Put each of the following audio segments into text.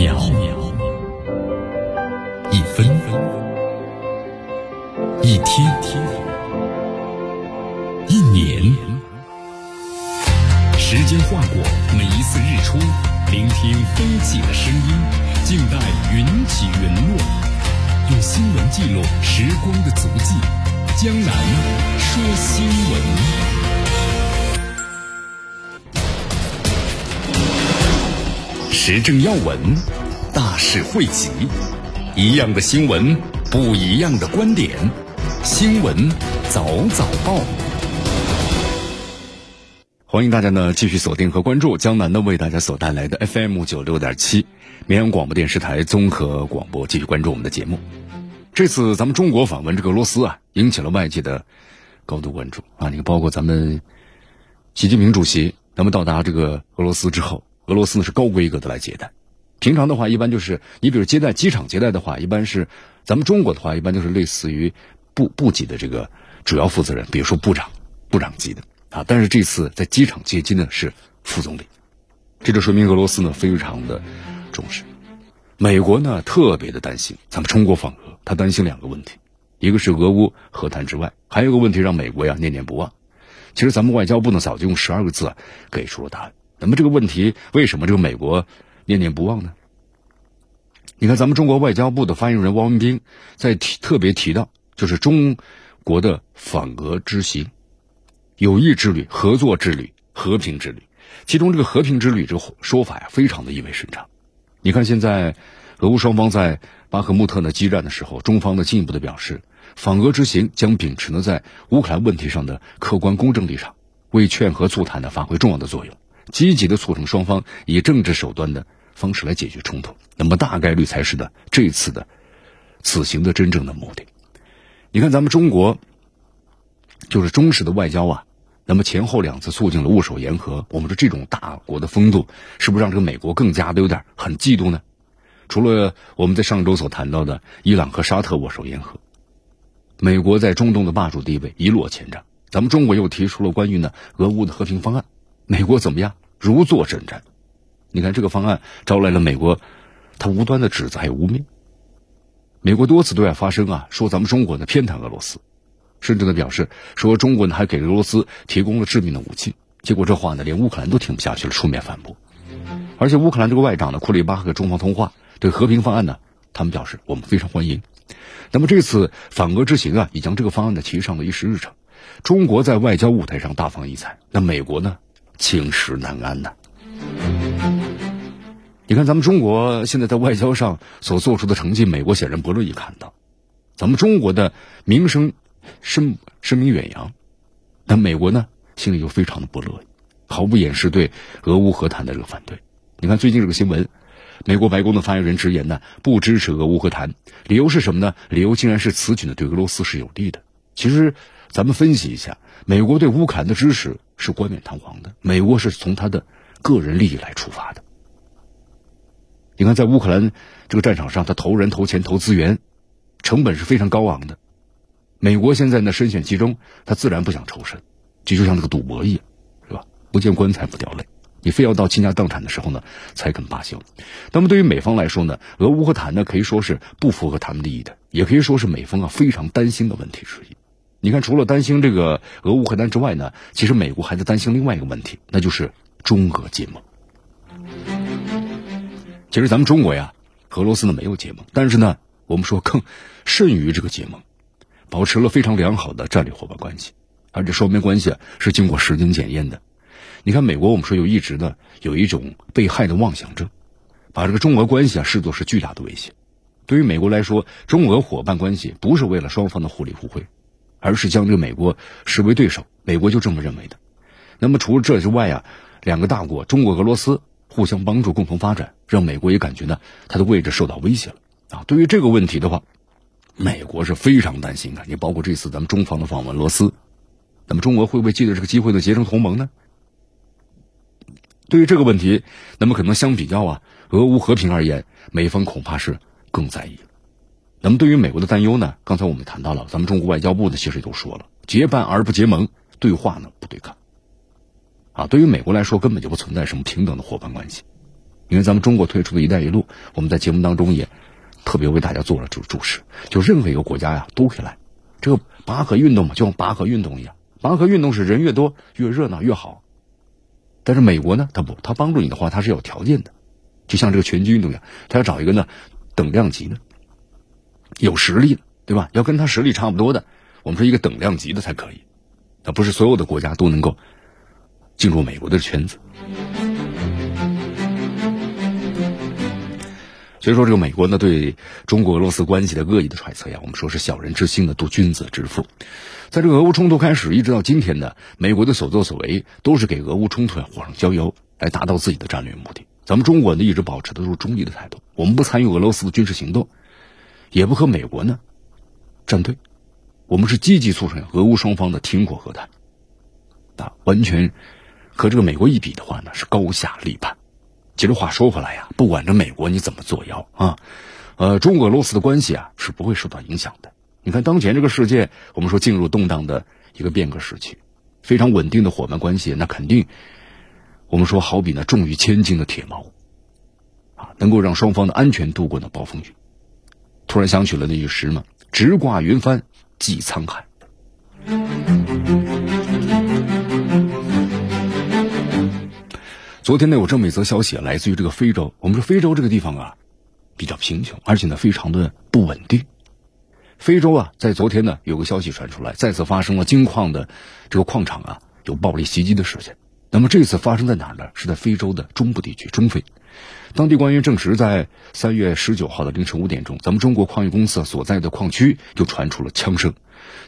秒，一分，一天，一年，时间划过每一次日出，聆听风起的声音，静待云起云落，用新闻记录时光的足迹。江南说新闻。时政要闻，大事汇集，一样的新闻，不一样的观点。新闻早早报，欢迎大家呢继续锁定和关注江南呢为大家所带来的 FM 九六点七绵阳广播电视台综合广播，继续关注我们的节目。这次咱们中国访问这个俄罗斯啊，引起了外界的高度关注啊！你看，包括咱们习近平主席，咱们到达这个俄罗斯之后。俄罗斯呢是高规格的来接待，平常的话一般就是你比如接待机场接待的话，一般是咱们中国的话一般就是类似于部部级的这个主要负责人，比如说部长、部长级的啊。但是这次在机场接机呢是副总理，这就说明俄罗斯呢非常的重视。美国呢特别的担心咱们中国访俄，他担心两个问题，一个是俄乌和谈之外，还有一个问题让美国呀念念不忘。其实咱们外交部呢早就用十二个字给出了答案。那么这个问题为什么这个美国念念不忘呢？你看，咱们中国外交部的发言人汪文斌在提特别提到，就是中国的访俄之行、友谊之旅、合作之旅、和平之旅。其中这个和平之旅这个说法呀，非常的意味深长。你看，现在俄乌双方在巴赫穆特呢激战的时候，中方呢进一步的表示，访俄之行将秉持呢在乌克兰问题上的客观公正立场，为劝和促谈呢发挥重要的作用。积极的促成双方以政治手段的方式来解决冲突，那么大概率才是的这次的此行的真正的目的。你看，咱们中国就是中式的外交啊，那么前后两次促进了握手言和，我们说这种大国的风度，是不是让这个美国更加的有点很嫉妒呢？除了我们在上周所谈到的伊朗和沙特握手言和，美国在中东的霸主地位一落千丈，咱们中国又提出了关于呢俄乌的和平方案。美国怎么样？如坐针毡。你看这个方案招来了美国他无端的指责还有污蔑。美国多次对外发声啊，说咱们中国呢偏袒俄罗斯，甚至呢表示说中国呢还给俄罗斯提供了致命的武器。结果这话呢连乌克兰都听不下去了，出面反驳。而且乌克兰这个外长呢库里巴和中方通话，对和平方案呢他们表示我们非常欢迎。那么这次反俄之行啊，已将这个方案呢提上了议事日程。中国在外交舞台上大放异彩，那美国呢？寝食难安呐！你看，咱们中国现在在外交上所做出的成绩，美国显然不乐意看到。咱们中国的名声声声名远扬，但美国呢，心里又非常的不乐意，毫不掩饰对俄乌和谈的这个反对。你看最近这个新闻，美国白宫的发言人直言呢，不支持俄乌和谈，理由是什么呢？理由竟然是此举呢对俄罗斯是有利的。其实，咱们分析一下，美国对乌克兰的支持。是冠冕堂皇的，美国是从他的个人利益来出发的。你看，在乌克兰这个战场上，他投人、投钱、投资源，成本是非常高昂的。美国现在呢深陷其中，他自然不想抽身，这就像这个赌博一样，是吧？不见棺材不掉泪，你非要到倾家荡产的时候呢才肯罢休。那么对于美方来说呢，俄乌和谈呢可以说是不符合他们利益的，也可以说是美方啊非常担心的问题之一。你看，除了担心这个俄乌和谈之外呢，其实美国还在担心另外一个问题，那就是中俄结盟。其实咱们中国呀，俄罗斯呢没有结盟，但是呢，我们说更甚于这个结盟，保持了非常良好的战略伙伴关系，而这双边关系啊是经过时间检验的。你看，美国我们说有一直呢有一种被害的妄想症，把这个中俄关系啊视作是巨大的威胁。对于美国来说，中俄伙伴关系不是为了双方的互利互惠。而是将这个美国视为对手，美国就这么认为的。那么除了这之外啊，两个大国中国、俄罗斯互相帮助、共同发展，让美国也感觉呢，它的位置受到威胁了啊。对于这个问题的话，美国是非常担心的。你包括这次咱们中方的访问俄罗斯，那么中俄会不会借着这个机会呢结成同盟呢？对于这个问题，那么可能相比较啊，俄乌和平而言，美方恐怕是更在意。那么，对于美国的担忧呢？刚才我们谈到了，咱们中国外交部呢，其实也都说了，结伴而不结盟，对话呢不对抗。啊，对于美国来说，根本就不存在什么平等的伙伴关系。因为咱们中国推出的一带一路，我们在节目当中也特别为大家做了注注释，就任何一个国家呀都可以来。这个拔河运动嘛，就像拔河运动一样，拔河运动是人越多越热闹越好。但是美国呢，他不，他帮助你的话，他是有条件的，就像这个拳击运动一样，他要找一个呢等量级的，有实力的，对吧？要跟他实力差不多的，我们说一个等量级的才可以。那不是所有的国家都能够进入美国的圈子。所以说，这个美国呢，对中国俄罗斯关系的恶意的揣测呀，我们说是小人之心的度君子之腹。在这个俄乌冲突开始一直到今天呢，美国的所作所为都是给俄乌冲突呀火上浇油，来达到自己的战略目的。咱们中国呢，一直保持的都是中立的态度，我们不参与俄罗斯的军事行动，也不和美国呢站队，我们是积极促成俄乌双方的停火和谈。啊，完全和这个美国一比的话呢，是高下立判。其实话说回来呀，不管这美国你怎么作妖啊，呃，中俄罗斯的关系啊是不会受到影响的。你看当前这个世界，我们说进入动荡的一个变革时期，非常稳定的伙伴关系，那肯定我们说好比那重于千斤的铁锚啊，能够让双方的安全度过那暴风雨。突然想起了那句诗嘛：“直挂云帆济沧海。”昨天呢，有这么一则消息，来自于这个非洲。我们说非洲这个地方啊，比较贫穷，而且呢非常的不稳定。非洲啊，在昨天呢，有个消息传出来，再次发生了金矿的这个矿场啊有暴力袭击的事件。那么这次发生在哪儿呢？是在非洲的中部地区，中非。当地官员证实，在三月十九号的凌晨五点钟，咱们中国矿业公司所在的矿区就传出了枪声。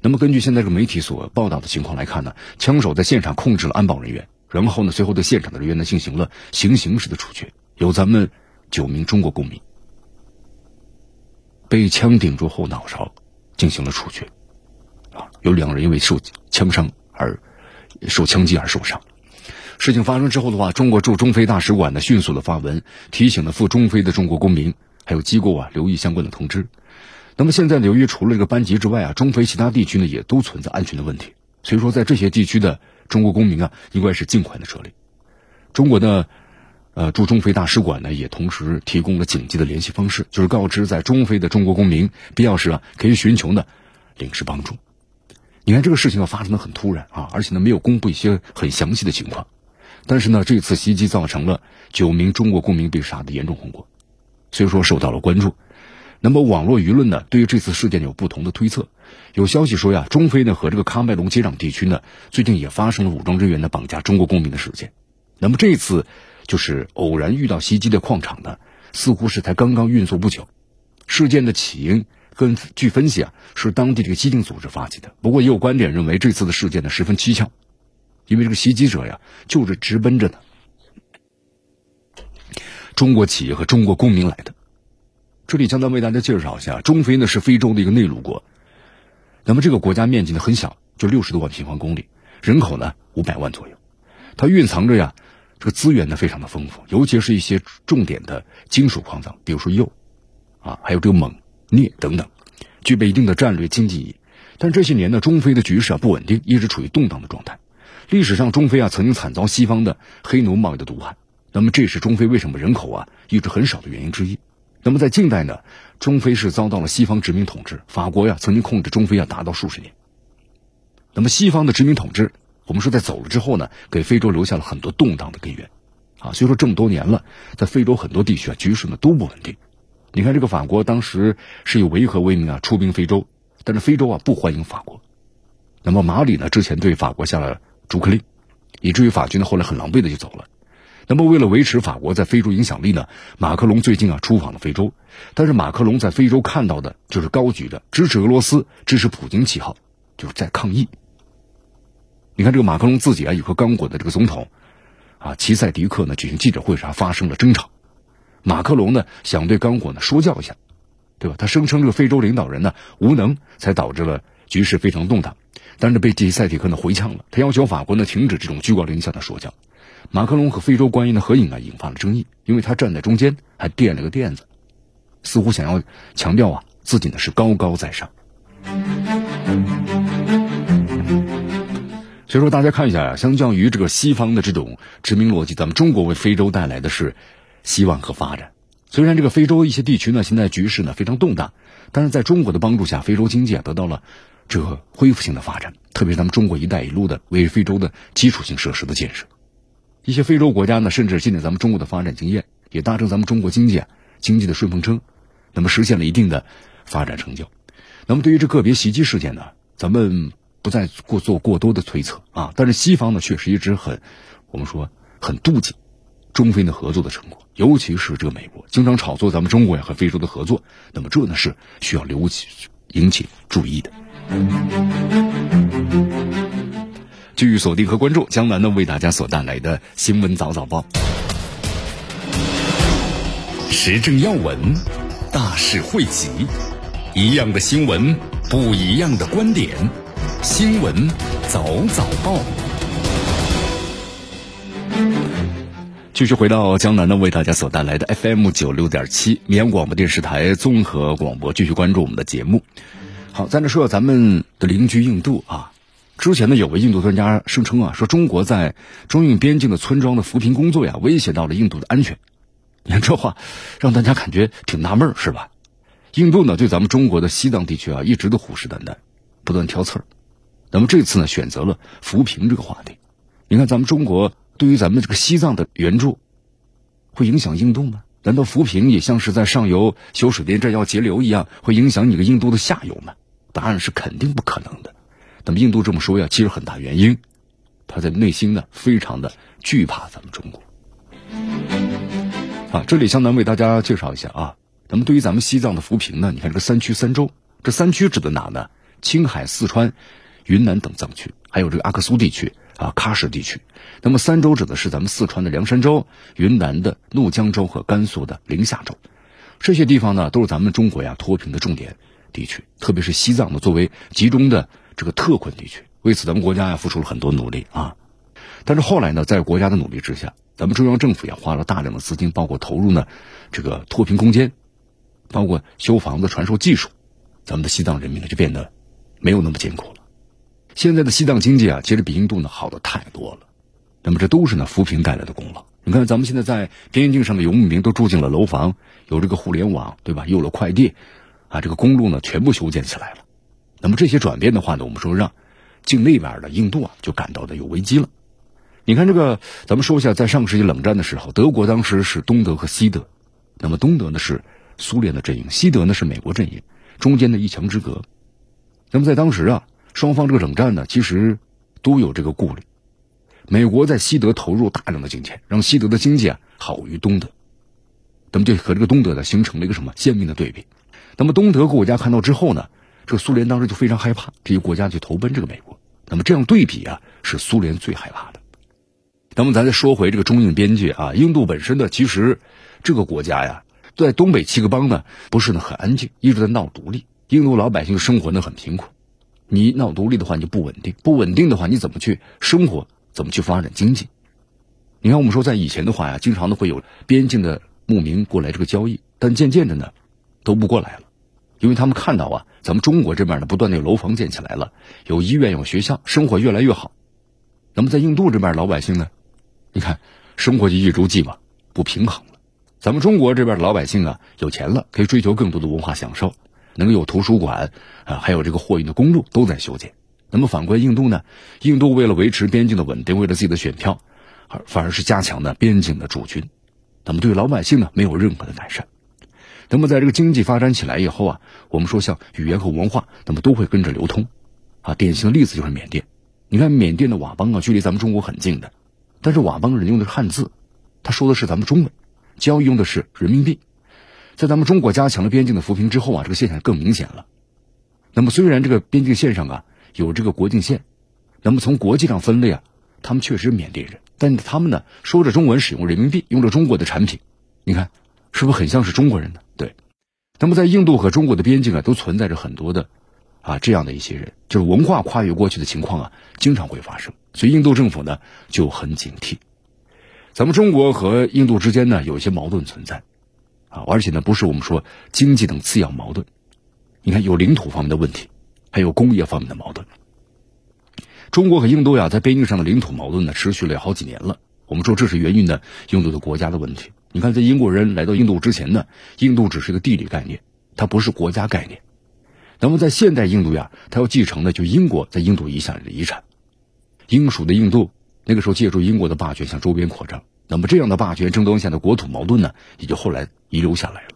那么根据现在这个媒体所报道的情况来看呢，枪手在现场控制了安保人员。然后呢，随后对现场的人员呢进行了行刑式的处决，有咱们九名中国公民被枪顶住后脑勺进行了处决，啊，有两人因为受枪伤而受枪击而受伤。事情发生之后的话，中国驻中非大使馆呢迅速的发文提醒了赴中非的中国公民还有机构啊留意相关的通知。那么现在由于除了这个班级之外啊，中非其他地区呢也都存在安全的问题，所以说在这些地区的。中国公民啊，应该是尽快的撤离。中国的呃驻中非大使馆呢，也同时提供了紧急的联系方式，就是告知在中非的中国公民，必要时啊可以寻求呢领事帮助。你看这个事情要发生的很突然啊，而且呢没有公布一些很详细的情况。但是呢，这次袭击造成了九名中国公民被杀的严重后果，所以说受到了关注。那么网络舆论呢，对于这次事件有不同的推测。有消息说呀，中非呢和这个喀麦隆接壤地区呢，最近也发生了武装人员的绑架中国公民的事件。那么这次就是偶然遇到袭击的矿场呢，似乎是才刚刚运作不久。事件的起因，根据分析啊，是当地这个激进组织发起的。不过也有观点认为，这次的事件呢十分蹊跷，因为这个袭击者呀就是直奔着呢中国企业和中国公民来的。这里将单为大家介绍一下，中非呢是非洲的一个内陆国，那么这个国家面积呢很小，就六十多万平方公里，人口呢五百万左右，它蕴藏着呀这个资源呢非常的丰富，尤其是一些重点的金属矿藏，比如说铀，啊还有这个锰、镍等等，具备一定的战略经济意义。但这些年呢，中非的局势啊不稳定，一直处于动荡的状态。历史上，中非啊曾经惨遭西方的黑奴贸易的毒害，那么这是中非为什么人口啊一直很少的原因之一。那么在近代呢，中非是遭到了西方殖民统治，法国呀曾经控制中非啊达到数十年。那么西方的殖民统治，我们说在走了之后呢，给非洲留下了很多动荡的根源，啊，所以说这么多年了，在非洲很多地区啊局势呢都不稳定。你看这个法国当时是以维和为名啊出兵非洲，但是非洲啊不欢迎法国。那么马里呢之前对法国下了逐客令，以至于法军呢后来很狼狈的就走了。那么，为了维持法国在非洲影响力呢，马克龙最近啊出访了非洲。但是，马克龙在非洲看到的就是高举的支持俄罗斯、支持普京旗号，就是在抗议。你看，这个马克龙自己啊，与和刚果的这个总统啊齐塞迪克呢举行记者会上发生了争吵。马克龙呢想对刚果呢说教一下，对吧？他声称这个非洲领导人呢无能，才导致了局势非常动荡。但是被齐塞迪克呢回呛了，他要求法国呢停止这种居高临下的说教。马克龙和非洲官员的合影啊，引发了争议，因为他站在中间，还垫了个垫子，似乎想要强调啊，自己呢是高高在上。所以说，大家看一下呀，相较于这个西方的这种殖民逻辑，咱们中国为非洲带来的是希望和发展。虽然这个非洲一些地区呢，现在局势呢非常动荡，但是在中国的帮助下，非洲经济啊得到了这个恢复性的发展。特别是咱们中国“一带一路”的为非洲的基础性设施的建设，一些非洲国家呢，甚至借鉴咱们中国的发展经验，也搭乘咱们中国经济啊经济的顺风车，那么实现了一定的发展成就。那么对于这个别袭击事件呢，咱们不再过做过多的推测啊。但是西方呢，确实一直很，我们说很妒忌。中非的合作的成果，尤其是这个美国经常炒作咱们中国呀和非洲的合作，那么这呢是需要留起引起注意的。继续锁定和关注江南呢为大家所带来的新闻早早报，时政要闻，大事汇集，一样的新闻，不一样的观点，新闻早早报。继续回到江南呢，为大家所带来的 FM 九六点七绵阳广播电视台综合广播，继续关注我们的节目。好，在这说咱们的邻居印度啊，之前呢有位印度专家声称啊，说中国在中印边境的村庄的扶贫工作呀，威胁到了印度的安全。你看这话，让大家感觉挺纳闷是吧？印度呢对咱们中国的西藏地区啊，一直都虎视眈眈，不断挑刺儿。那么这次呢，选择了扶贫这个话题。你看咱们中国。对于咱们这个西藏的援助，会影响印度吗？难道扶贫也像是在上游修水电站要截流一样，会影响你个印度的下游吗？答案是肯定不可能的。那么印度这么说呀，其实很大原因，他在内心呢非常的惧怕咱们中国。啊，这里向南为大家介绍一下啊，那么对于咱们西藏的扶贫呢，你看这个三区三州，这三区指的哪呢？青海、四川、云南等藏区，还有这个阿克苏地区。啊，喀什地区，那么三州指的是咱们四川的凉山州、云南的怒江州和甘肃的临夏州，这些地方呢都是咱们中国呀脱贫的重点地区，特别是西藏呢作为集中的这个特困地区，为此咱们国家呀付出了很多努力啊。但是后来呢，在国家的努力之下，咱们中央政府也花了大量的资金，包括投入呢这个脱贫攻坚，包括修房子、传授技术，咱们的西藏人民呢就变得没有那么艰苦了。现在的西藏经济啊，其实比印度呢好的太多了。那么这都是呢扶贫带来的功劳。你看咱们现在在边境上的游牧民都住进了楼房，有这个互联网，对吧？有了快递，啊，这个公路呢全部修建起来了。那么这些转变的话呢，我们说让境内边的印度啊就感到的有危机了。你看这个，咱们说一下，在上个世纪冷战的时候，德国当时是东德和西德，那么东德呢是苏联的阵营，西德呢是美国阵营，中间的一墙之隔。那么在当时啊。双方这个冷战呢，其实都有这个顾虑。美国在西德投入大量的金钱，让西德的经济啊好于东德，那么就和这个东德呢形成了一个什么鲜明的对比。那么东德国家看到之后呢，这个苏联当时就非常害怕，这些国家去投奔这个美国。那么这样对比啊，是苏联最害怕的。那么咱再说回这个中印边界啊，印度本身呢，其实这个国家呀，在东北七个邦呢，不是呢很安静，一直在闹独立。印度老百姓生活呢很贫苦。你闹独立的话，你就不稳定；不稳定的话，你怎么去生活？怎么去发展经济？你看，我们说在以前的话呀，经常的会有边境的牧民过来这个交易，但渐渐的呢，都不过来了，因为他们看到啊，咱们中国这边呢，不断的楼房建起来了，有医院、有学校，生活越来越好。那么在印度这边老百姓呢，你看生活就一如既往，不平衡了。咱们中国这边老百姓啊，有钱了，可以追求更多的文化享受。能有图书馆啊，还有这个货运的公路都在修建。那么反观印度呢？印度为了维持边境的稳定，为了自己的选票，而反而是加强了边境的驻军。那么对老百姓呢，没有任何的改善。那么在这个经济发展起来以后啊，我们说像语言和文化，那么都会跟着流通。啊，典型的例子就是缅甸。你看缅甸的佤邦啊，距离咱们中国很近的，但是佤邦人用的是汉字，他说的是咱们中文，交易用的是人民币。在咱们中国加强了边境的扶贫之后啊，这个现象更明显了。那么虽然这个边境线上啊有这个国境线，那么从国际上分类啊，他们确实缅甸人，但他们呢说着中文，使用人民币，用着中国的产品，你看是不是很像是中国人呢？那么在印度和中国的边境啊，都存在着很多的啊这样的一些人，就是文化跨越过去的情况啊，经常会发生。所以印度政府呢就很警惕。咱们中国和印度之间呢有一些矛盾存在。啊，而且呢，不是我们说经济等次要矛盾，你看有领土方面的问题，还有工业方面的矛盾。中国和印度呀，在边境上的领土矛盾呢，持续了好几年了。我们说这是源于呢印度的国家的问题。你看，在英国人来到印度之前呢，印度只是个地理概念，它不是国家概念。那么在现代印度呀，它要继承的就英国在印度遗下的遗产。英属的印度那个时候借助英国的霸权向周边扩张，那么这样的霸权争夺下的国土矛盾呢，也就后来遗留下来了。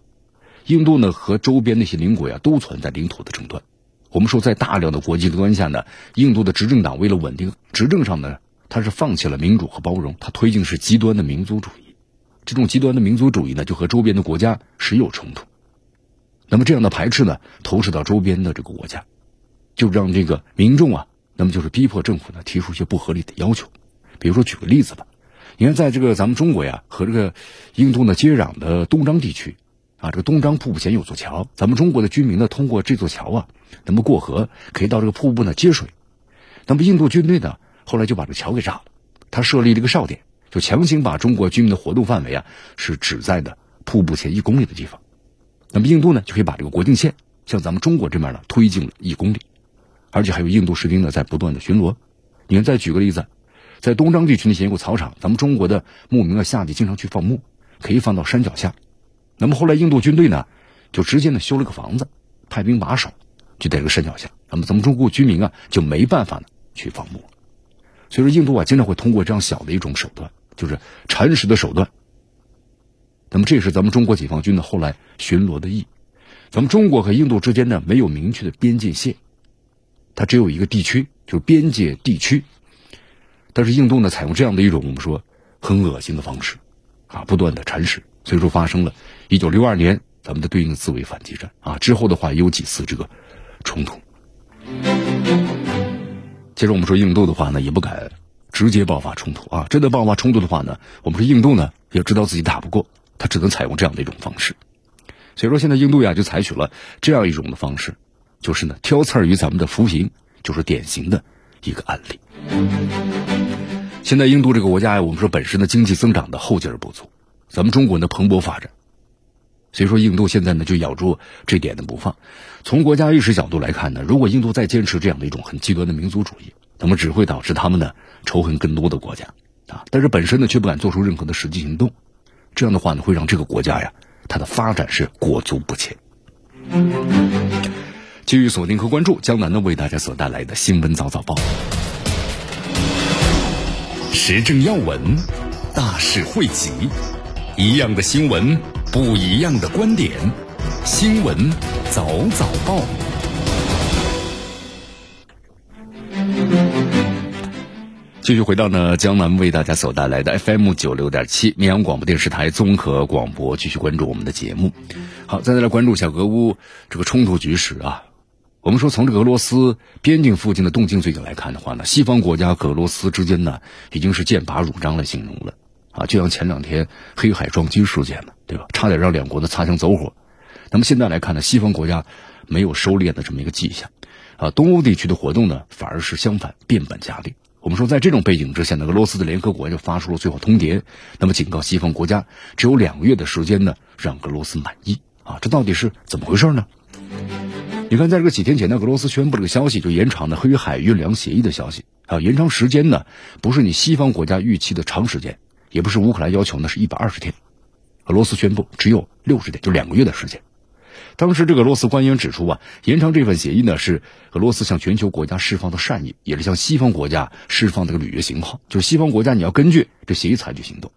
印度呢和周边那些邻国呀都存在领土的争端。我们说，在大量的国际争端下呢，印度的执政党为了稳定执政上呢，他是放弃了民主和包容，他推进是极端的民族主义。这种极端的民族主义呢，就和周边的国家时有冲突。那么这样的排斥呢，投射到周边的这个国家，就让这个民众啊，那么就是逼迫政府呢提出一些不合理的要求。比如说，举个例子吧，你看，在这个咱们中国呀和这个印度呢接壤的东张地区啊，这个东张瀑布前有座桥，咱们中国的居民呢通过这座桥啊，那么过河可以到这个瀑布呢接水。那么印度军队呢后来就把这桥给炸了，他设立了一个哨点。就强行把中国居民的活动范围啊，是指在的瀑布前一公里的地方。那么印度呢，就可以把这个国境线向咱们中国这边呢推进了一公里，而且还有印度士兵呢在不断的巡逻。你看，再举个例子，在东张地区那些有草场，咱们中国的牧民啊夏季经常去放牧，可以放到山脚下。那么后来印度军队呢，就直接呢修了个房子，派兵把守，就在这个山脚下。那么咱们中国居民啊就没办法呢去放牧。所以说，印度啊经常会通过这样小的一种手段。就是蚕食的手段。那么，这也是咱们中国解放军的后来巡逻的意。咱们中国和印度之间呢，没有明确的边界线，它只有一个地区，就是边界地区。但是，印度呢，采用这样的一种我们说很恶心的方式，啊，不断的蚕食。所以说，发生了一九六二年咱们的对应自卫反击战啊。之后的话，也有几次这个冲突。接着，我们说印度的话呢，也不敢。直接爆发冲突啊！真的爆发冲突的话呢，我们说印度呢也知道自己打不过，他只能采用这样的一种方式。所以说现在印度呀就采取了这样一种的方式，就是呢挑刺儿于咱们的扶贫，就是典型的一个案例。现在印度这个国家呀，我们说本身的经济增长的后劲儿不足，咱们中国呢蓬勃发展，所以说印度现在呢就咬住这点的不放。从国家意识角度来看呢，如果印度再坚持这样的一种很极端的民族主义，那么只会导致他们呢仇恨更多的国家啊，但是本身呢却不敢做出任何的实际行动，这样的话呢会让这个国家呀它的发展是裹足不前。继续锁定和关注江南呢为大家所带来的新闻早早报，时政要闻，大事汇集，一样的新闻，不一样的观点，新闻早早报。继续回到呢，江南为大家所带来的 FM 九六点七绵阳广播电视台综合广播，继续关注我们的节目。好，再来关注一下俄乌这个冲突局势啊。我们说，从这个俄罗斯边境附近的动静最近来看的话呢，西方国家和俄罗斯之间呢，已经是剑拔弩张来形容了啊。就像前两天黑海撞击事件呢，对吧？差点让两国的擦枪走火。那么现在来看呢，西方国家没有收敛的这么一个迹象啊。东欧地区的活动呢，反而是相反，变本加厉。我们说，在这种背景之下呢，俄罗斯的联合国就发出了最后通牒，那么警告西方国家只有两个月的时间呢，让俄罗斯满意啊！这到底是怎么回事呢？你看，在这个几天前呢，俄罗斯宣布这个消息，就延长的黑海运粮协议的消息啊，延长时间呢，不是你西方国家预期的长时间，也不是乌克兰要求呢，是一百二十天，俄罗斯宣布只有六十天，就两个月的时间。当时，这个俄罗斯官员指出啊，延长这份协议呢，是俄罗斯向全球国家释放的善意，也是向西方国家释放这个履约信号。就是西方国家你要根据这协议采取行动，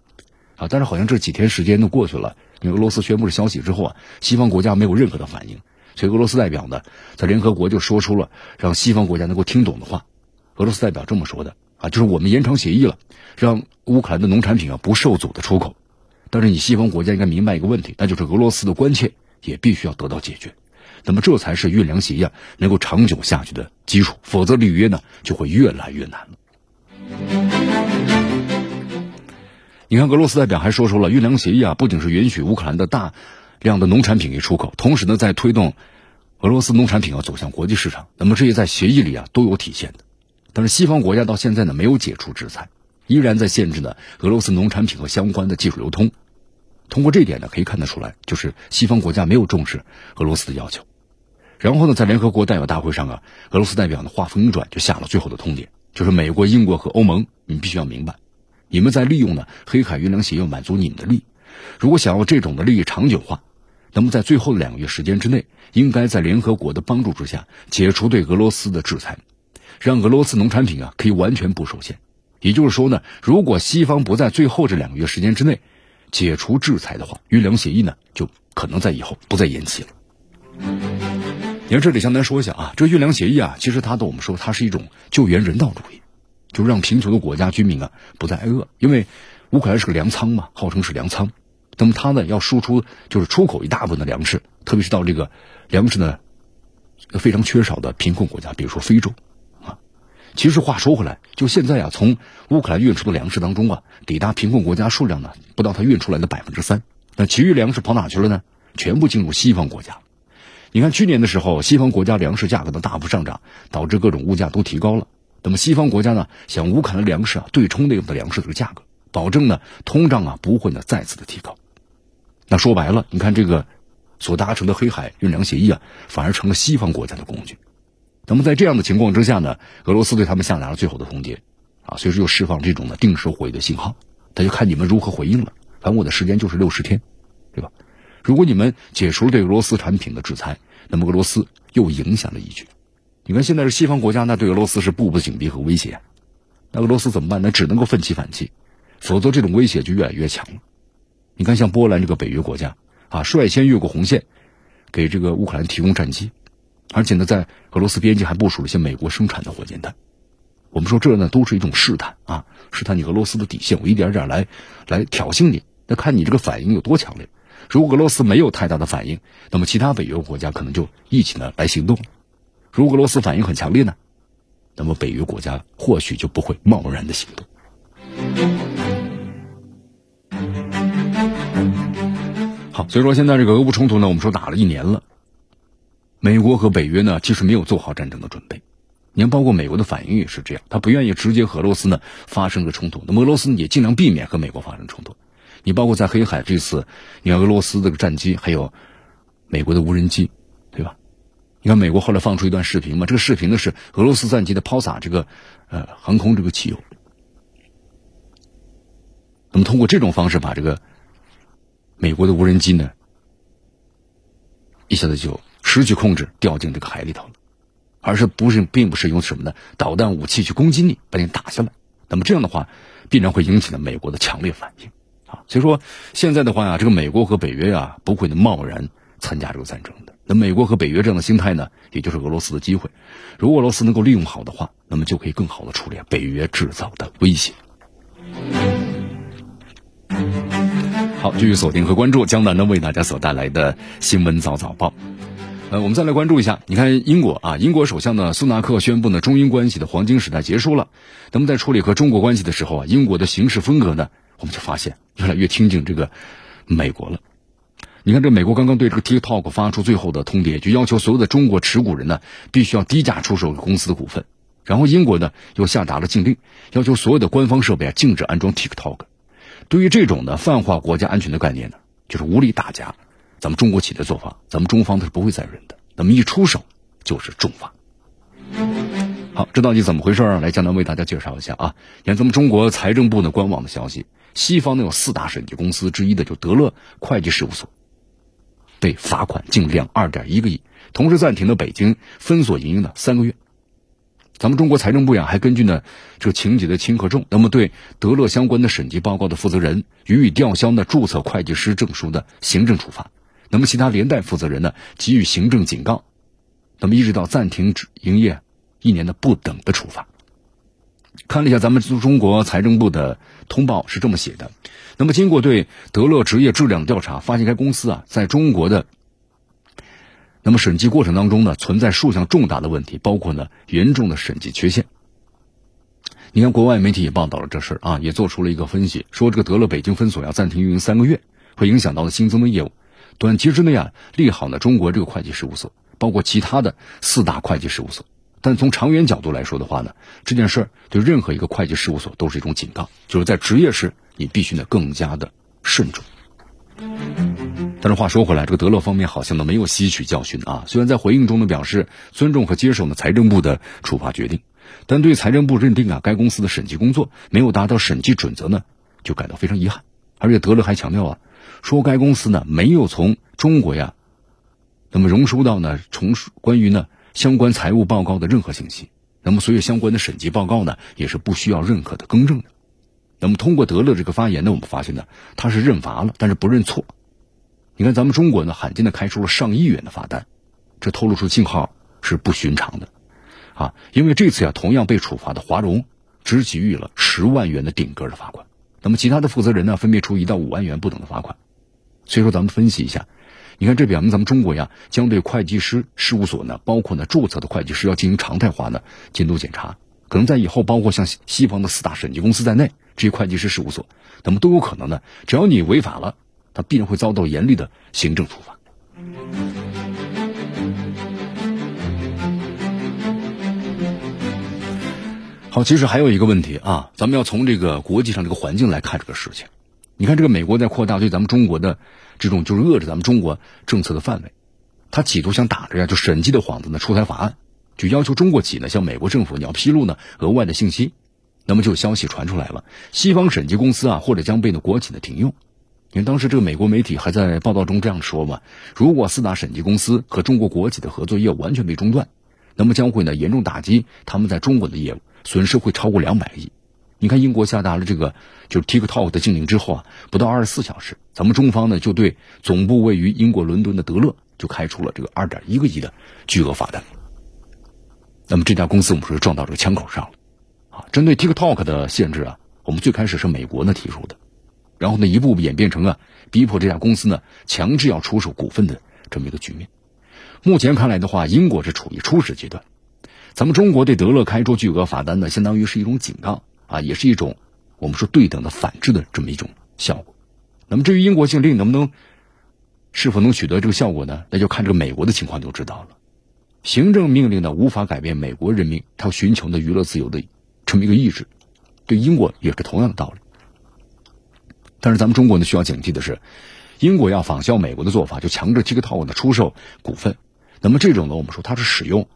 啊，但是好像这几天时间都过去了，因为俄罗斯宣布了消息之后啊，西方国家没有任何的反应，所以俄罗斯代表呢，在联合国就说出了让西方国家能够听懂的话。俄罗斯代表这么说的啊，就是我们延长协议了，让乌克兰的农产品啊不受阻的出口，但是你西方国家应该明白一个问题，那就是俄罗斯的关切。也必须要得到解决，那么这才是运粮协议啊能够长久下去的基础，否则履约呢就会越来越难了。你看，俄罗斯代表还说出了运粮协议啊，不仅是允许乌克兰的大量的农产品给出口，同时呢，在推动俄罗斯农产品要走向国际市场。那么这些在协议里啊都有体现的，但是西方国家到现在呢没有解除制裁，依然在限制呢俄罗斯农产品和相关的技术流通。通过这一点呢，可以看得出来，就是西方国家没有重视俄罗斯的要求。然后呢，在联合国代表大会上啊，俄罗斯代表呢话锋一转，就下了最后的通牒，就是美国、英国和欧盟，你们必须要明白，你们在利用呢黑海运粮协议满足你们的利益，如果想要这种的利益长久化，那么在最后的两个月时间之内，应该在联合国的帮助之下解除对俄罗斯的制裁，让俄罗斯农产品啊可以完全不受限。也就是说呢，如果西方不在最后这两个月时间之内解除制裁的话，运粮协议呢就可能在以后不再延期了。你看这里向咱说一下啊，这个运粮协议啊，其实它的我们说它是一种救援人道主义，就让贫穷的国家居民啊不再挨饿，因为乌克兰是个粮仓嘛，号称是粮仓，那么它呢要输出就是出口一大部分的粮食，特别是到这个粮食呢非常缺少的贫困国家，比如说非洲。其实话说回来，就现在啊，从乌克兰运出的粮食当中啊，抵达贫困国家数量呢不到它运出来的百分之三。那其余粮食跑哪去了呢？全部进入西方国家。你看去年的时候，西方国家粮食价格的大幅上涨，导致各种物价都提高了。那么西方国家呢，想乌克兰粮食啊对冲那部的粮食这个价格，保证呢通胀啊不会呢再次的提高。那说白了，你看这个所达成的黑海运粮协议啊，反而成了西方国家的工具。那么在这样的情况之下呢，俄罗斯对他们下达了最后的通牒，啊，随时又释放这种的定时火力的信号，他就看你们如何回应了。反正我的时间就是六十天，对吧？如果你们解除了对俄罗斯产品的制裁，那么俄罗斯又影响了一局。你看现在是西方国家，那对俄罗斯是步步紧逼和威胁，那俄罗斯怎么办？那只能够奋起反击，否则这种威胁就越来越强了。你看，像波兰这个北约国家啊，率先越过红线，给这个乌克兰提供战机。而且呢，在俄罗斯边境还部署了一些美国生产的火箭弹。我们说这呢都是一种试探啊，试探你俄罗斯的底线，我一点点来来挑衅你，那看你这个反应有多强烈。如果俄罗斯没有太大的反应，那么其他北约国家可能就一起呢来行动。如果俄罗斯反应很强烈呢，那么北约国家或许就不会贸然的行动。好，所以说现在这个俄乌冲突呢，我们说打了一年了。美国和北约呢，其实没有做好战争的准备。你看，包括美国的反应也是这样，他不愿意直接和俄罗斯呢发生个冲突。那么俄罗斯也尽量避免和美国发生冲突。你包括在黑海这次，你看俄罗斯这个战机，还有美国的无人机，对吧？你看美国后来放出一段视频嘛，这个视频呢是俄罗斯战机的抛洒这个呃航空这个汽油。那么通过这种方式把这个美国的无人机呢，一下子就。失去控制，掉进这个海里头了，而是不是并不是用什么呢？导弹武器去攻击你，把你打下来。那么这样的话，必然会引起了美国的强烈反应啊。所以说，现在的话呀，这个美国和北约啊，不会贸然参加这个战争的。那美国和北约这样的心态呢，也就是俄罗斯的机会。如果俄罗斯能够利用好的话，那么就可以更好的处理北约制造的威胁。好，继续锁定和关注江南呢为大家所带来的新闻早早报。呃，我们再来关注一下，你看英国啊，英国首相呢苏纳克宣布呢中英关系的黄金时代结束了。那么在处理和中国关系的时候啊，英国的行事风格呢，我们就发现越来越听进这个美国了。你看这美国刚刚对这个 TikTok 发出最后的通牒，就要求所有的中国持股人呢必须要低价出售公司的股份。然后英国呢又下达了禁令，要求所有的官方设备啊禁止安装 TikTok。对于这种的泛化国家安全的概念呢，就是无理打压。咱们中国企业的做法，咱们中方他是不会再忍的。那么一出手就是重罚。好，这到底怎么回事啊？来，江南为大家介绍一下啊。你看，咱们中国财政部的官网的消息，西方呢有四大审计公司之一的就德勒会计事务所，被罚款净两二点一个亿，同时暂停了北京分所营业的三个月。咱们中国财政部呀，还根据呢这个情节的轻和重，那么对德勒相关的审计报告的负责人予以吊销呢注册会计师证书的行政处罚。那么其他连带负责人呢，给予行政警告，那么一直到暂停营业一年的不等的处罚。看了一下咱们中国财政部的通报是这么写的，那么经过对德乐职业质量调查，发现该公司啊在中国的那么审计过程当中呢，存在数项重大的问题，包括呢严重的审计缺陷。你看国外媒体也报道了这事啊，也做出了一个分析，说这个德乐北京分所要暂停运营三个月，会影响到了新增的业务。短期之内啊，利好呢中国这个会计事务所，包括其他的四大会计事务所。但从长远角度来说的话呢，这件事儿对任何一个会计事务所都是一种警告，就是在职业时你必须呢更加的慎重。但是话说回来，这个德乐方面好像呢没有吸取教训啊。虽然在回应中呢表示尊重和接受呢财政部的处罚决定，但对财政部认定啊该公司的审计工作没有达到审计准则呢，就感到非常遗憾。而且德乐还强调啊。说该公司呢没有从中国呀，那么融收到呢从关于呢相关财务报告的任何信息，那么所以相关的审计报告呢也是不需要任何的更正的。那么通过德勒这个发言呢，我们发现呢他是认罚了，但是不认错。你看咱们中国呢罕见的开出了上亿元的罚单，这透露出信号是不寻常的，啊，因为这次呀同样被处罚的华融只给予了十万元的顶格的罚款，那么其他的负责人呢分别出一到五万元不等的罚款。所以说咱们分析一下，你看这表明咱们中国呀将对会计师事务所呢，包括呢注册的会计师要进行常态化的监督检查，可能在以后包括像西方的四大审计公司在内。这些会计师事务所，那么都有可能呢。只要你违法了，他必然会遭到严厉的行政处罚。好，其实还有一个问题啊，咱们要从这个国际上这个环境来看这个事情。你看，这个美国在扩大对咱们中国的这种就是遏制咱们中国政策的范围，他企图想打着呀就审计的幌子呢出台法案，就要求中国企呢向美国政府你要披露呢额外的信息。那么就有消息传出来了，西方审计公司啊，或者将被呢国企的停用。因为当时这个美国媒体还在报道中这样说嘛：如果四大审计公司和中国国企的合作业务完全被中断，那么将会呢严重打击他们在中国的业务，损失会超过两百亿。你看，英国下达了这个就是 TikTok 的禁令之后啊，不到二十四小时，咱们中方呢就对总部位于英国伦敦的德勒就开出了这个二点一个亿的巨额罚单。那么这家公司我们说撞到这个枪口上了。啊针对 TikTok 的限制啊，我们最开始是美国呢提出的，然后呢一步步演变成啊逼迫这家公司呢强制要出售股份的这么一个局面。目前看来的话，英国是处于初始阶段，咱们中国对德勒开出巨额罚单呢，相当于是一种警告啊，也是一种我们说对等的反制的这么一种效果。那么至于英国禁令能不能是否能取得这个效果呢？那就看这个美国的情况就知道了。行政命令呢无法改变美国人民他寻求的娱乐自由的。这么一个意志，对英国也是同样的道理。但是咱们中国呢，需要警惕的是，英国要仿效美国的做法，就强制 TikTok 的出售股份。那么这种呢，我们说它是使用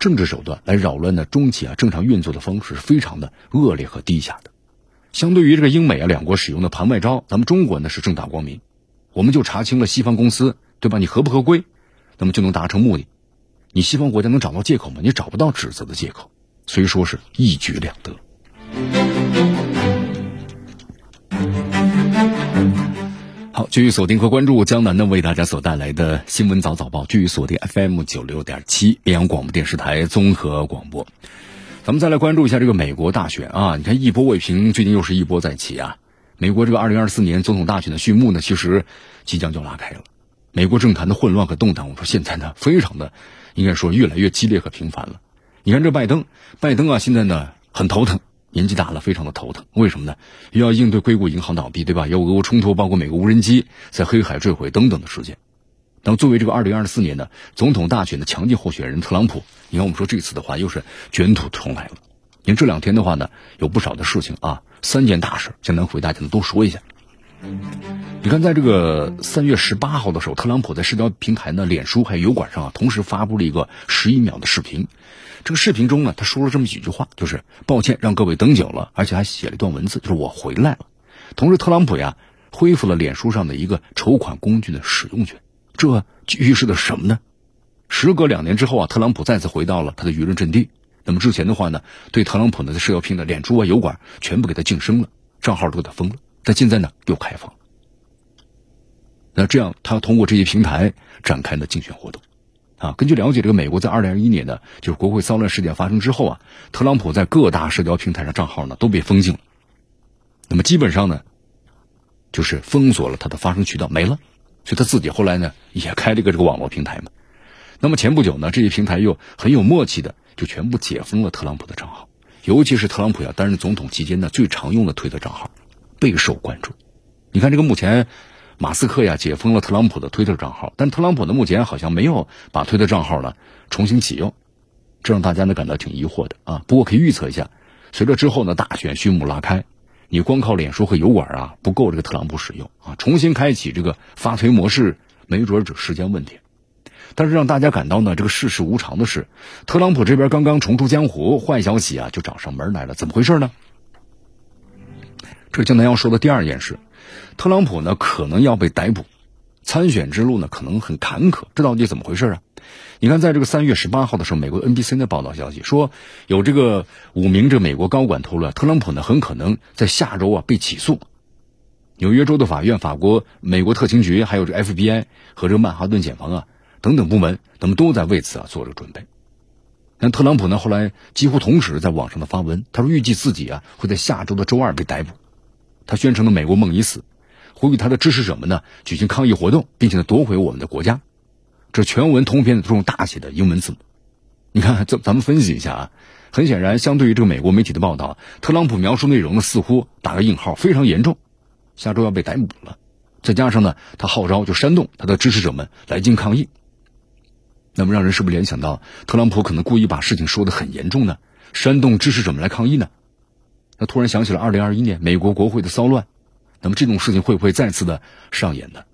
政治手段来扰乱的中企啊正常运作的方式，是非常的恶劣和低下的。相对于这个英美啊两国使用的盘外招，咱们中国呢是正大光明，我们就查清了西方公司对吧？你合不合规，那么就能达成目的。你西方国家能找到借口吗？你找不到指责的借口。虽说是一举两得。好，继续锁定和关注江南呢为大家所带来的新闻早早报，继续锁定 FM 九六点七绵阳广播电视台综合广播。咱们再来关注一下这个美国大选啊！你看一波未平，最近又是一波再起啊！美国这个二零二四年总统大选的序幕呢，其实即将就拉开了。美国政坛的混乱和动荡，我说现在呢，非常的应该说越来越激烈和频繁了。你看这拜登，拜登啊，现在呢很头疼，年纪大了，非常的头疼。为什么呢？又要应对硅谷银行倒闭，对吧？有俄乌冲突，包括美国无人机在黑海坠毁等等的事件。那么作为这个二零二四年的总统大选的强劲候选人特朗普，你看我们说这次的话又是卷土重来了。你看这两天的话呢，有不少的事情啊，三件大事，简单回大家呢都说一下。你看，在这个三月十八号的时候，特朗普在社交平台呢，脸书还有油管上啊，同时发布了一个十一秒的视频。这个视频中呢，他说了这么几句话，就是抱歉让各位等久了，而且还写了一段文字，就是我回来了。同时，特朗普呀恢复了脸书上的一个筹款工具的使用权。这预示的什么呢？时隔两年之后啊，特朗普再次回到了他的舆论阵地。那么之前的话呢，对特朗普呢在社交平台脸书啊、油管全部给他晋升了，账号都给他封了。但现在呢又开放。那这样，他通过这些平台展开的竞选活动。啊，根据了解，这个美国在二零二一年呢，就是国会骚乱事件发生之后啊，特朗普在各大社交平台上账号呢都被封禁了。那么基本上呢，就是封锁了他的发声渠道，没了。所以他自己后来呢也开了一个这个网络平台嘛。那么前不久呢，这些平台又很有默契的就全部解封了特朗普的账号，尤其是特朗普要担任总统期间呢最常用的推特账号，备受关注。你看这个目前。马斯克呀解封了特朗普的推特账号，但特朗普呢目前好像没有把推特账号呢重新启用，这让大家呢感到挺疑惑的啊。不过可以预测一下，随着之后呢大选序幕拉开，你光靠脸书和油管啊不够这个特朗普使用啊，重新开启这个发推模式，没准只时间问题。但是让大家感到呢这个世事无常的是，特朗普这边刚刚重出江湖，坏消息啊就找上门来了，怎么回事呢？这江南要说的第二件事。特朗普呢可能要被逮捕，参选之路呢可能很坎坷，这到底怎么回事啊？你看，在这个三月十八号的时候，美国 NBC 的报道消息说，有这个五名这美国高管透露，特朗普呢很可能在下周啊被起诉。纽约州的法院、法国、美国特勤局，还有这 FBI 和这个曼哈顿检方啊等等部门，他们都在为此啊做着准备。那特朗普呢后来几乎同时在网上的发文，他说预计自己啊会在下周的周二被逮捕。他宣称的美国梦已死，呼吁他的支持者们呢举行抗议活动，并且呢夺回我们的国家。这全文通篇的都用大写的英文字母，你看，咱咱们分析一下啊。很显然，相对于这个美国媒体的报道，特朗普描述内容呢似乎打个引号，非常严重，下周要被逮捕了。再加上呢，他号召就煽动他的支持者们来进抗议，那么让人是不是联想到特朗普可能故意把事情说的很严重呢？煽动支持者们来抗议呢？那突然想起了二零二一年美国国会的骚乱，那么这种事情会不会再次的上演呢？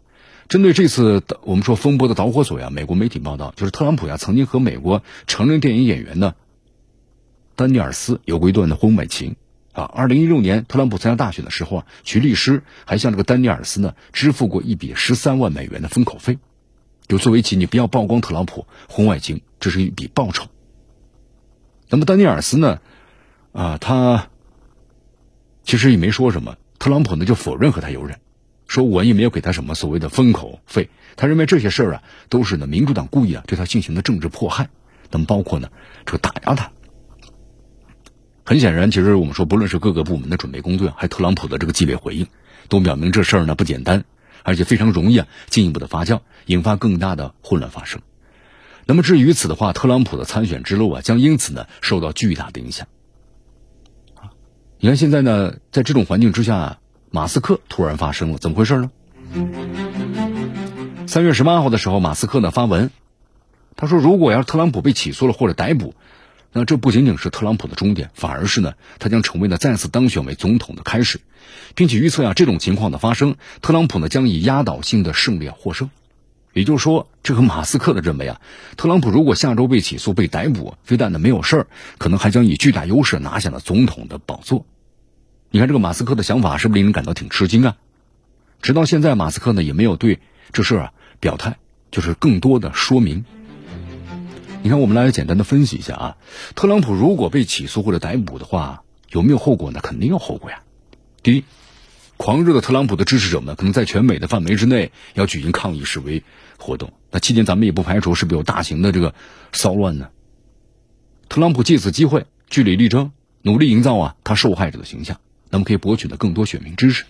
针对这次的我们说风波的导火索呀，美国媒体报道就是特朗普呀曾经和美国成人电影演员呢丹尼尔斯有过一段的婚外情啊。二零一六年特朗普参加大选的时候啊，其律师还向这个丹尼尔斯呢支付过一笔十三万美元的封口费，就作为其你不要曝光特朗普婚外情，这是一笔报酬。那么丹尼尔斯呢啊，他其实也没说什么，特朗普呢就否认和他有染。说我也没有给他什么所谓的封口费，他认为这些事儿啊都是呢民主党故意啊对他进行的政治迫害，那么包括呢这个打压他。很显然，其实我们说不论是各个部门的准备工作，还特朗普的这个激烈回应，都表明这事儿呢不简单，而且非常容易啊进一步的发酵，引发更大的混乱发生。那么至于此的话，特朗普的参选之路啊将因此呢受到巨大的影响。你看现在呢，在这种环境之下。马斯克突然发声了，怎么回事呢？三月十八号的时候，马斯克呢发文，他说：“如果要是特朗普被起诉了或者逮捕，那这不仅仅是特朗普的终点，反而是呢他将成为呢再次当选为总统的开始，并且预测呀这种情况的发生，特朗普呢将以压倒性的胜利获胜。也就是说，这个马斯克的认为啊，特朗普如果下周被起诉被逮捕，非但呢没有事儿，可能还将以巨大优势拿下了总统的宝座。”你看这个马斯克的想法是不是令人感到挺吃惊啊？直到现在，马斯克呢也没有对这事啊表态，就是更多的说明。你看，我们来简单的分析一下啊，特朗普如果被起诉或者逮捕的话，有没有后果呢？肯定有后果呀。第一，狂热的特朗普的支持者们可能在全美的范围之内要举行抗议示威活动，那期间咱们也不排除是不是有大型的这个骚乱呢？特朗普借此机会据理力争，努力营造啊他受害者的形象。那么可以博取的更多选民支持。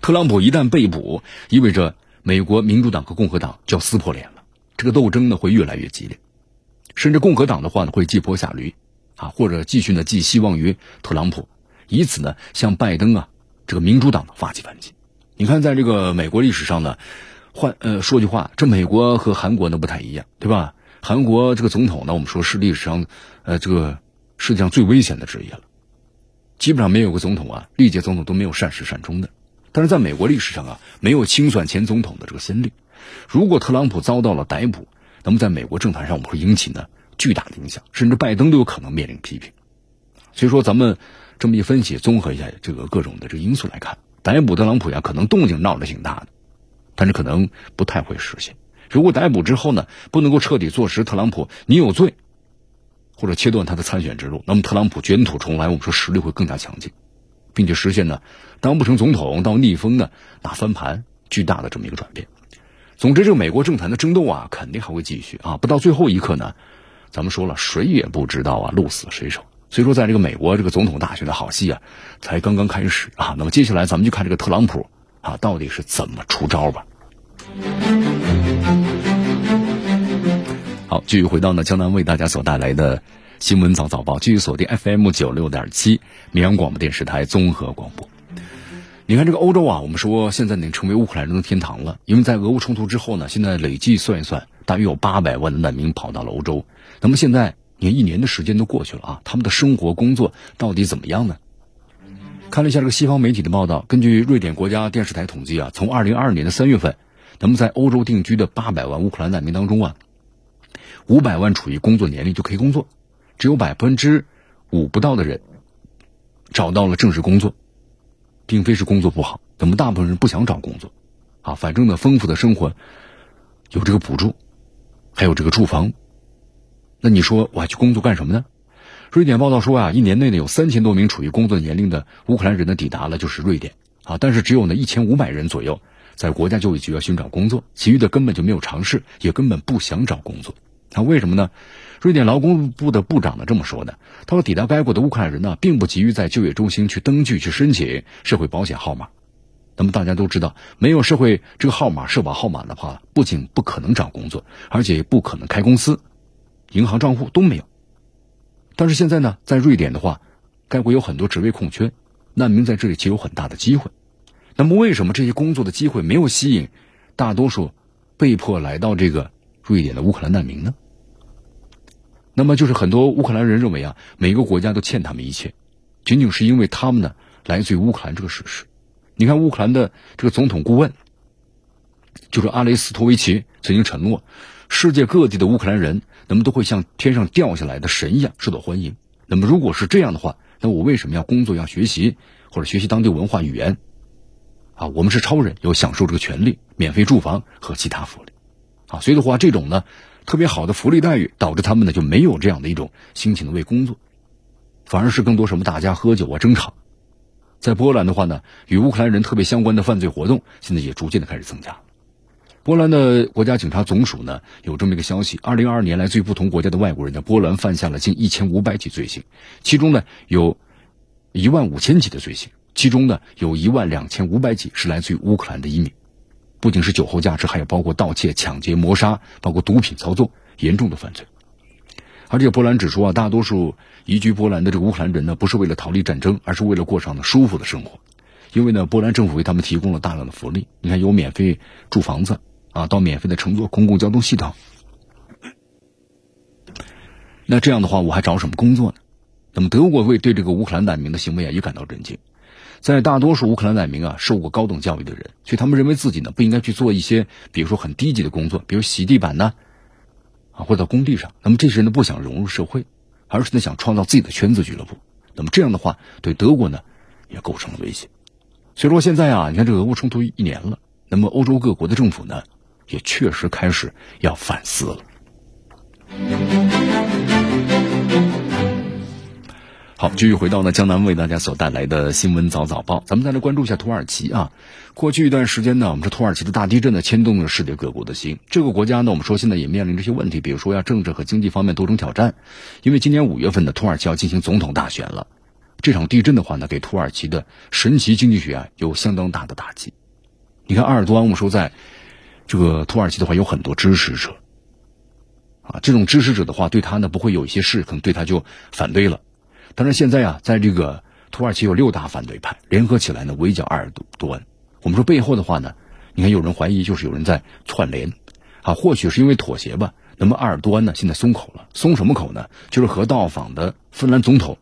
特朗普一旦被捕，意味着美国民主党和共和党就要撕破脸了，这个斗争呢会越来越激烈，甚至共和党的话呢会寄坡下驴，啊，或者继续呢寄希望于特朗普，以此呢向拜登啊这个民主党发起反击。你看，在这个美国历史上呢，换呃说句话，这美国和韩国呢不太一样，对吧？韩国这个总统呢，我们说是历史上呃这个。世界上最危险的职业了，基本上没有个总统啊，历届总统都没有善始善终的。但是在美国历史上啊，没有清算前总统的这个先例。如果特朗普遭到了逮捕，那么在美国政坛上我们会引起呢巨大的影响，甚至拜登都有可能面临批评。所以说，咱们这么一分析，综合一下这个各种的这个因素来看，逮捕特朗普呀，可能动静闹得挺大的，但是可能不太会实现。如果逮捕之后呢，不能够彻底坐实特朗普你有罪。或者切断他的参选之路，那么特朗普卷土重来，我们说实力会更加强劲，并且实现呢当不成总统到逆风呢打翻盘，巨大的这么一个转变。总之，这个美国政坛的争斗啊，肯定还会继续啊，不到最后一刻呢，咱们说了，谁也不知道啊，鹿死谁手。所以说，在这个美国这个总统大选的好戏啊，才刚刚开始啊。那么接下来咱们就看这个特朗普啊，到底是怎么出招吧。好，继续回到呢江南为大家所带来的新闻早早报，继续锁定 FM 九六点七绵阳广播电视台综合广播。你看这个欧洲啊，我们说现在已经成为乌克兰人的天堂了，因为在俄乌冲突之后呢，现在累计算一算，大约有八百万的难民跑到了欧洲。那么现在你看一年的时间都过去了啊，他们的生活工作到底怎么样呢？看了一下这个西方媒体的报道，根据瑞典国家电视台统计啊，从二零二二年的三月份，那么在欧洲定居的八百万乌克兰难民当中啊。五百万处于工作年龄就可以工作，只有百分之五不到的人找到了正式工作，并非是工作不好，咱们大部分人不想找工作，啊，反正呢，丰富的生活，有这个补助，还有这个住房，那你说我还去工作干什么呢？瑞典报道说啊，一年内呢有三千多名处于工作年龄的乌克兰人呢抵达了就是瑞典啊，但是只有呢一千五百人左右在国家就业局要寻找工作，其余的根本就没有尝试，也根本不想找工作。那为什么呢？瑞典劳工部的部长呢这么说的，他说抵达该国的乌克兰人呢并不急于在就业中心去登记去申请社会保险号码。那么大家都知道，没有社会这个号码社保号码的话，不仅不可能找工作，而且也不可能开公司，银行账户都没有。但是现在呢，在瑞典的话，该国有很多职位空缺，难民在这里其实有很大的机会。那么，为什么这些工作的机会没有吸引大多数被迫来到这个瑞典的乌克兰难民呢？那么，就是很多乌克兰人认为啊，每个国家都欠他们一切，仅仅是因为他们呢来自于乌克兰这个事实。你看，乌克兰的这个总统顾问，就是阿雷斯托维奇曾经承诺，世界各地的乌克兰人。那么都会像天上掉下来的神一样受到欢迎。那么如果是这样的话，那我为什么要工作、要学习或者学习当地文化语言？啊，我们是超人，有享受这个权利、免费住房和其他福利。啊，所以的话，这种呢特别好的福利待遇，导致他们呢就没有这样的一种心情的为工作，反而是更多什么大家喝酒啊、争吵。在波兰的话呢，与乌克兰人特别相关的犯罪活动，现在也逐渐的开始增加。波兰的国家警察总署呢有这么一个消息：，二零二二年来自于不同国家的外国人在波兰犯下了近一千五百起罪行，其中呢有一万五千起的罪行，其中呢有一万两千五百起是来自于乌克兰的移民，不仅是酒后驾驶，还有包括盗窃、抢劫、谋杀，包括毒品操作，严重的犯罪。而且波兰指出啊，大多数移居波兰的这个乌克兰人呢，不是为了逃离战争，而是为了过上呢舒服的生活，因为呢波兰政府为他们提供了大量的福利，你看有免费住房子。啊，到免费的乘坐公共交通系统，那这样的话，我还找什么工作呢？那么德国为对这个乌克兰难民的行为啊，也感到震惊。在大多数乌克兰难民啊，受过高等教育的人，所以他们认为自己呢不应该去做一些，比如说很低级的工作，比如洗地板呢，啊，或者工地上。那么这些人呢不想融入社会，而是呢想创造自己的圈子俱乐部。那么这样的话，对德国呢也构成了威胁。所以说现在啊，你看这个俄乌冲突一年了，那么欧洲各国的政府呢？也确实开始要反思了。好，继续回到呢江南为大家所带来的新闻早早报，咱们再来关注一下土耳其啊。过去一段时间呢，我们说土耳其的大地震呢牵动了世界各国的心。这个国家呢，我们说现在也面临这些问题，比如说要政治和经济方面多种挑战。因为今年五月份呢，土耳其要进行总统大选了。这场地震的话呢，给土耳其的神奇经济学啊有相当大的打击。你看，阿尔多安，我们说在。这个土耳其的话有很多支持者，啊，这种支持者的话对他呢不会有一些事，可能对他就反对了。但是现在啊，在这个土耳其有六大反对派联合起来呢围剿阿尔多安。我们说背后的话呢，你看有人怀疑就是有人在串联，啊，或许是因为妥协吧。那么阿尔多安呢现在松口了，松什么口呢？就是和到访的芬兰总统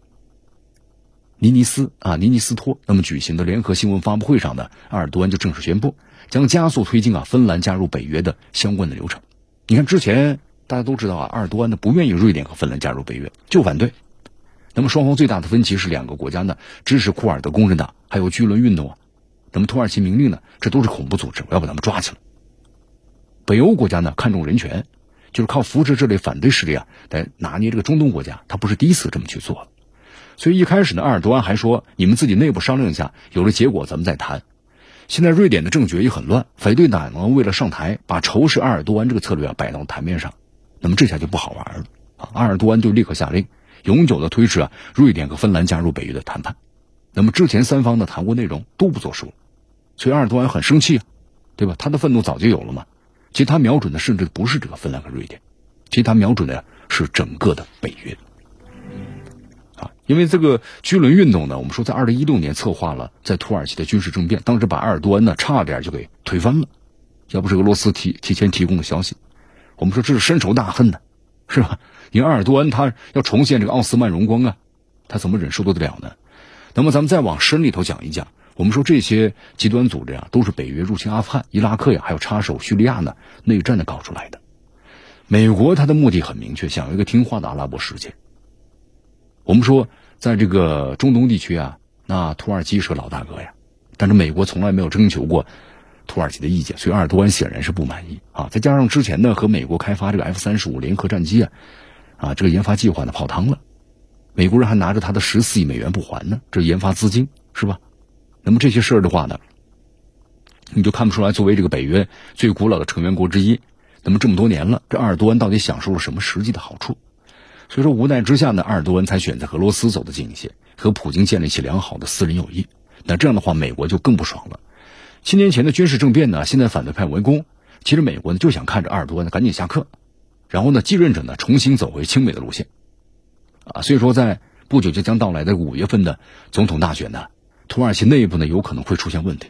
尼尼斯啊尼尼斯托那么举行的联合新闻发布会上呢，阿尔多安就正式宣布。将加速推进啊，芬兰加入北约的相关的流程。你看，之前大家都知道啊，阿尔多安呢不愿意瑞典和芬兰加入北约，就反对。那么双方最大的分歧是两个国家呢支持库尔德工人党，还有巨轮运动啊。那么土耳其明令呢，这都是恐怖组织，我要把他们抓起来。北欧国家呢看重人权，就是靠扶持这类反对势力啊来拿捏这个中东国家，他不是第一次这么去做了。所以一开始呢，阿尔多安还说你们自己内部商量一下，有了结果咱们再谈。现在瑞典的政局也很乱，反对党呢为了上台，把仇视阿尔多安这个策略啊摆到台面上，那么这下就不好玩了啊！阿尔多安就立刻下令，永久的推迟啊瑞典和芬兰加入北约的谈判。那么之前三方的谈过内容都不作数，所以阿尔多安很生气啊，对吧？他的愤怒早就有了嘛。其实他瞄准的甚至不是这个芬兰和瑞典，其实他瞄准的是整个的北约。因为这个居轮运动呢，我们说在二零一六年策划了在土耳其的军事政变，当时把埃尔多安呢差点就给推翻了，要不是俄罗斯提提前提供的消息，我们说这是深仇大恨呢，是吧？你埃尔多安他要重现这个奥斯曼荣光啊，他怎么忍受得了呢？那么咱们再往深里头讲一讲，我们说这些极端组织啊，都是北约入侵阿富汗、伊拉克呀，还有插手叙利亚呢内战的搞出来的。美国他的目的很明确，想要一个听话的阿拉伯世界。我们说，在这个中东地区啊，那土耳其是老大哥呀，但是美国从来没有征求过土耳其的意见，所以埃尔多安显然是不满意啊。再加上之前呢和美国开发这个 F 三十五联合战机啊，啊这个研发计划呢泡汤了，美国人还拿着他的十四亿美元不还呢，这研发资金是吧？那么这些事儿的话呢，你就看不出来，作为这个北约最古老的成员国之一，那么这么多年了，这埃尔多安到底享受了什么实际的好处？所以说无奈之下呢，埃尔多安才选择和俄罗斯走得近一些，和普京建立起良好的私人友谊。那这样的话，美国就更不爽了。七年前的军事政变呢，现在反对派围攻，其实美国呢就想看着埃尔多安赶紧下课，然后呢继任者呢重新走回亲美的路线。啊，所以说在不久就将到来的五月份的总统大选呢，土耳其内部呢有可能会出现问题。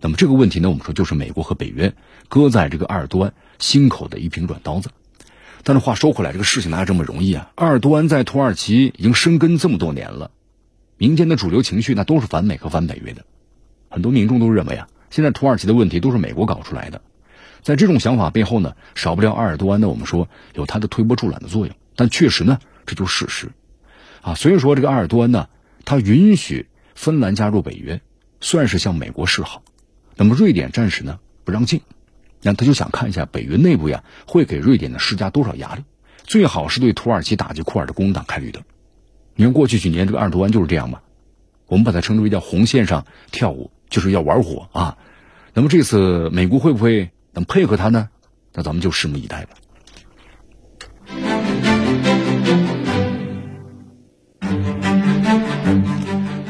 那么这个问题呢，我们说就是美国和北约搁在这个埃尔多安心口的一柄软刀子。但是话说回来，这个事情哪有这么容易啊？埃尔多安在土耳其已经生根这么多年了。民间的主流情绪那都是反美和反北约的，很多民众都认为啊，现在土耳其的问题都是美国搞出来的。在这种想法背后呢，少不了埃尔多安的，我们说有他的推波助澜的作用。但确实呢，这就是事实啊。所以说，这个埃尔多安呢，他允许芬兰加入北约，算是向美国示好。那么瑞典暂时呢不让进，那他就想看一下北约内部呀会给瑞典呢施加多少压力，最好是对土耳其打击库尔的工党开绿灯。你看，过去几年这个埃尔多安就是这样嘛，我们把它称之为叫红线上跳舞，就是要玩火啊。那么这次美国会不会能配合他呢？那咱们就拭目以待吧。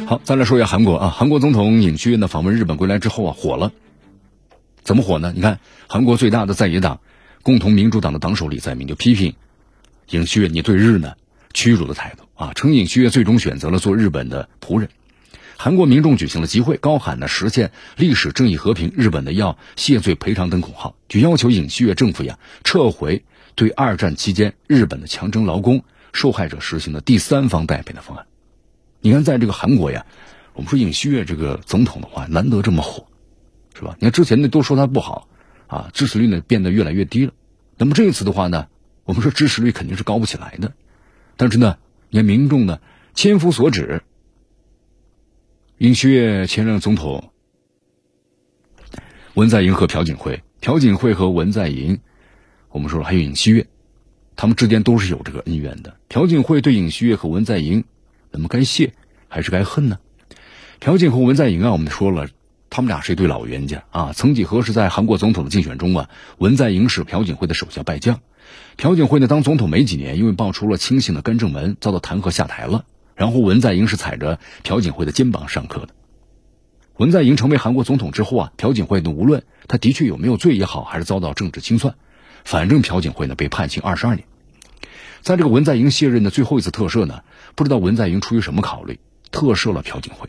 好，再来说一下韩国啊，韩国总统尹锡悦呢访问日本归来之后啊，火了。怎么火呢？你看，韩国最大的在野党共同民主党的党首李在明就批评尹锡悦，你对日呢屈辱的态度。啊，称尹锡悦最终选择了做日本的仆人。韩国民众举行了集会，高喊呢实现历史正义和平，日本的要谢罪赔偿等口号，就要求尹锡悦政府呀撤回对二战期间日本的强征劳工受害者实行的第三方代赔的方案。你看，在这个韩国呀，我们说尹锡悦这个总统的话难得这么火，是吧？你看之前呢都说他不好啊，支持率呢变得越来越低了。那么这一次的话呢，我们说支持率肯定是高不起来的，但是呢。你看，民众呢，千夫所指。尹锡悦前任总统文在寅和朴槿惠，朴槿惠和文在寅，我们说了还有尹锡悦，他们之间都是有这个恩怨的。朴槿惠对尹锡悦和文在寅，那么该谢还是该恨呢？朴槿惠、文在寅啊，我们说了，他们俩是一对老冤家啊。曾几何时，在韩国总统的竞选中啊，文在寅是朴槿惠的手下败将。朴槿惠呢，当总统没几年，因为爆出了亲信的干政门，遭到弹劾下台了。然后文在寅是踩着朴槿惠的肩膀上课的。文在寅成为韩国总统之后啊，朴槿惠呢，无论他的确有没有罪也好，还是遭到政治清算，反正朴槿惠呢被判刑二十二年。在这个文在寅卸任的最后一次特赦呢，不知道文在寅出于什么考虑，特赦了朴槿惠。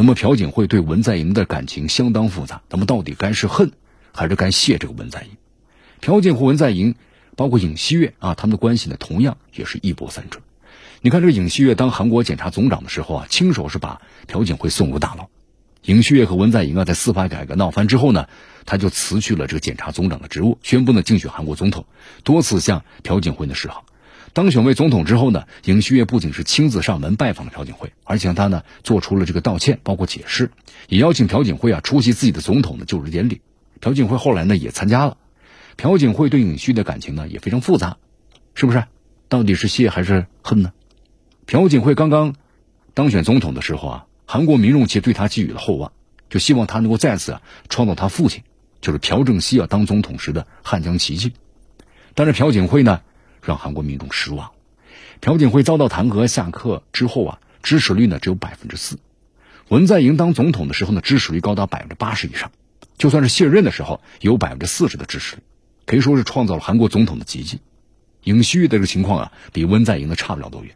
那么朴槿惠对文在寅的感情相当复杂，那么到底该是恨还是该谢这个文在寅？朴槿惠、文在寅。包括尹锡悦啊，他们的关系呢，同样也是一波三折。你看，这个尹锡悦当韩国检察总长的时候啊，亲手是把朴槿惠送入大牢。尹锡悦和文在寅啊，在司法改革闹翻之后呢，他就辞去了这个检察总长的职务，宣布呢竞选韩国总统，多次向朴槿惠呢示好。当选为总统之后呢，尹锡悦不仅是亲自上门拜访了朴槿惠，而且向他呢做出了这个道歉，包括解释，也邀请朴槿惠啊出席自己的总统的就职典礼。朴槿惠后来呢也参加了。朴槿惠对尹锡的感情呢也非常复杂，是不是？到底是谢还是恨呢？朴槿惠刚刚当选总统的时候啊，韩国民众其实对他寄予了厚望，就希望他能够再次啊创造他父亲就是朴正熙啊当总统时的汉江奇迹。但是朴槿惠呢让韩国民众失望，朴槿惠遭到弹劾下课之后啊，支持率呢只有百分之四。文在寅当总统的时候呢，支持率高达百分之八十以上，就算是卸任的时候有百分之四十的支持率。可以说是创造了韩国总统的奇迹。尹锡悦的这个情况啊，比文在寅的差不了多远。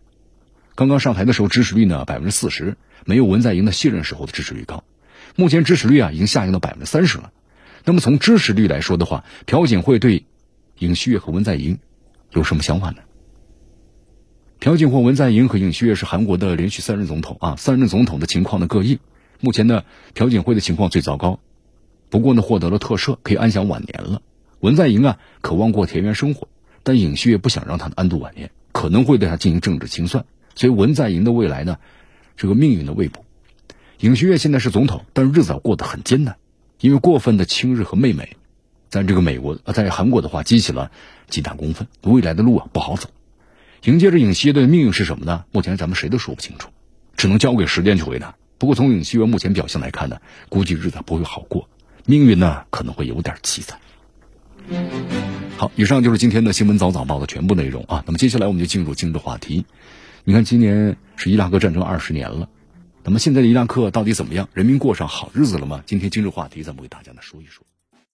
刚刚上台的时候支持率呢百分之四十，没有文在寅的卸任时候的支持率高。目前支持率啊已经下降到百分之三十了。那么从支持率来说的话，朴槿惠对尹锡悦和文在寅有什么想法呢？朴槿惠、文在寅和尹锡悦是韩国的连续三任总统啊，三任总统的情况呢各异。目前呢，朴槿惠的情况最糟糕，不过呢获得了特赦，可以安享晚年了。文在寅啊，渴望过田园生活，但尹锡悦不想让他安度晚年，可能会对他进行政治清算，所以文在寅的未来呢，这个命运的未卜。尹锡悦现在是总统，但日子过得很艰难，因为过分的亲日和媚美，在这个美国啊，在韩国的话激起了极大公愤，未来的路啊不好走。迎接着尹锡悦的命运是什么呢？目前咱们谁都说不清楚，只能交给时间去回答。不过从尹锡悦目前表现来看呢，估计日子不会好过，命运呢可能会有点凄惨。好，以上就是今天的新闻早早报的全部内容啊。那么接下来我们就进入今日话题。你看，今年是伊拉克战争二十年了，那么现在的伊拉克到底怎么样？人民过上好日子了吗？今天今日话题，咱们为大家呢说一说。